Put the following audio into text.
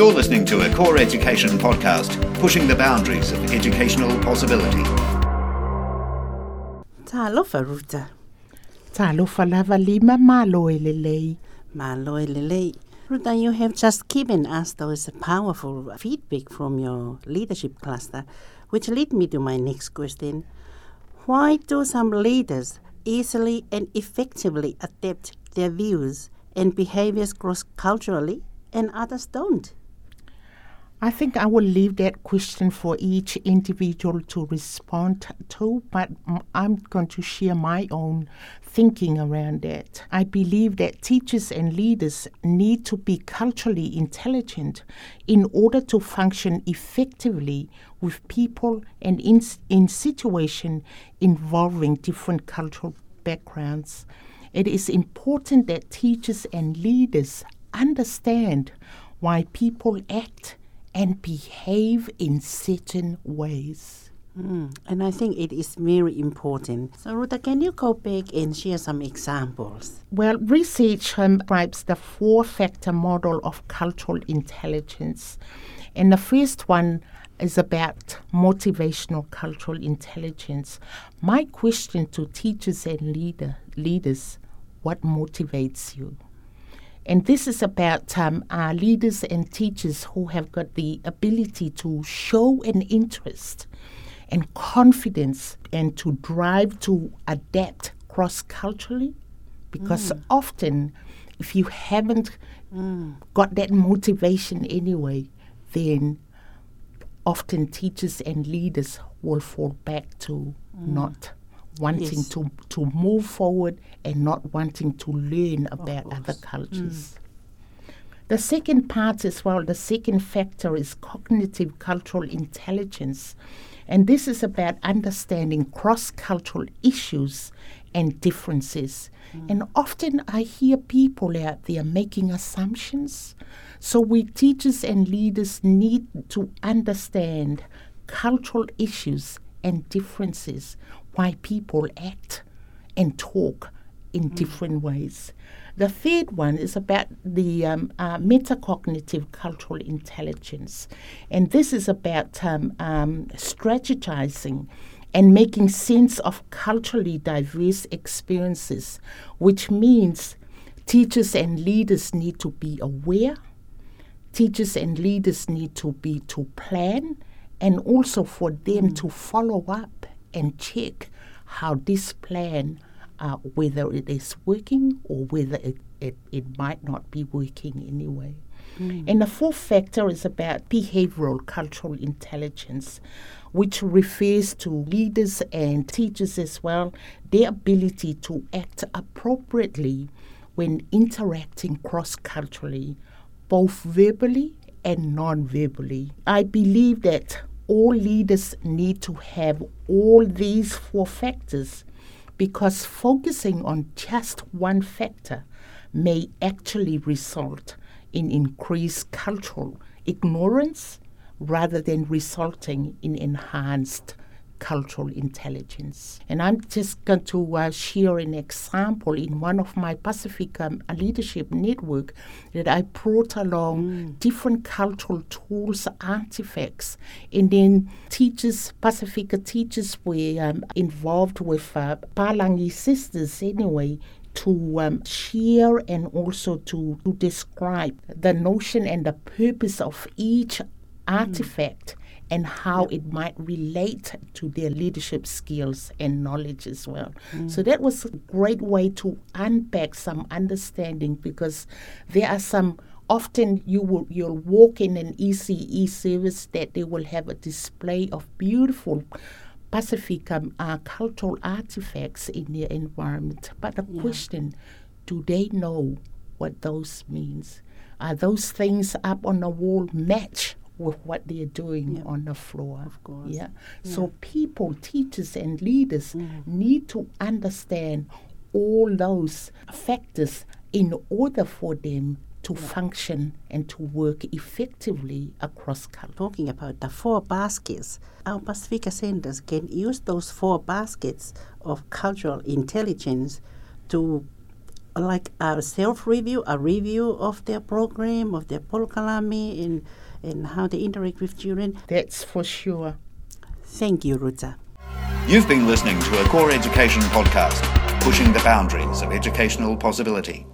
You're listening to a Core Education podcast, pushing the boundaries of educational possibility. Talofa ruta. Talofa lava lima malo elelei. Malo elelei. Ruta, you have just given us those powerful feedback from your leadership cluster, which lead me to my next question. Why do some leaders easily and effectively adapt their views and behaviors cross culturally and others don't? I think I will leave that question for each individual to respond to, but I'm going to share my own thinking around that. I believe that teachers and leaders need to be culturally intelligent in order to function effectively with people and in, in situations involving different cultural backgrounds. It is important that teachers and leaders understand why people act and behave in certain ways. Mm, and I think it is very important. So, Ruta, can you go back and share some examples? Well, research describes the four factor model of cultural intelligence. And the first one is about motivational cultural intelligence. My question to teachers and leader, leaders what motivates you? And this is about um, our leaders and teachers who have got the ability to show an interest and confidence and to drive to adapt cross culturally. Because mm. often, if you haven't mm. got that motivation anyway, then often teachers and leaders will fall back to mm. not wanting yes. to, to move forward and not wanting to learn about other cultures. Mm. The second part as well, the second factor is cognitive cultural intelligence. And this is about understanding cross cultural issues and differences. Mm. And often I hear people out there making assumptions. So we teachers and leaders need to understand cultural issues and differences why people act and talk in mm. different ways. The third one is about the um, uh, metacognitive cultural intelligence, and this is about um, um, strategizing and making sense of culturally diverse experiences, which means teachers and leaders need to be aware. Teachers and leaders need to be to plan and also for them mm. to follow up and check how this plan, uh, whether it is working or whether it, it, it might not be working anyway. Mm. And the fourth factor is about behavioral cultural intelligence, which refers to leaders and teachers as well, their ability to act appropriately when interacting cross culturally, both verbally and non verbally. I believe that all leaders need to have all these four factors because focusing on just one factor may actually result in increased cultural ignorance rather than resulting in enhanced cultural intelligence. And I'm just going to uh, share an example in one of my Pacific um, leadership network that I brought along mm. different cultural tools, artifacts, and then teachers, Pasifika teachers were um, involved with uh, Palangi sisters anyway to um, share and also to, to describe the notion and the purpose of each mm. artifact and how yep. it might relate to their leadership skills and knowledge as well. Mm. So that was a great way to unpack some understanding because there are some often you will you'll walk in an ECE service that they will have a display of beautiful Pacific um, uh, cultural artifacts in their environment. But the yeah. question, do they know what those means? Are those things up on the wall match with what they're doing yeah. on the floor. Of course. Yeah? yeah. So people, teachers and leaders mm. need to understand all those factors in order for them to yeah. function and to work effectively across culture. Talking about the four baskets, our Pasifika centers can use those four baskets of cultural intelligence to like a self review, a review of their program, of their Polkalami, and, and how they interact with children. That's for sure. Thank you, Ruta. You've been listening to a Core Education podcast, pushing the boundaries of educational possibility.